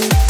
you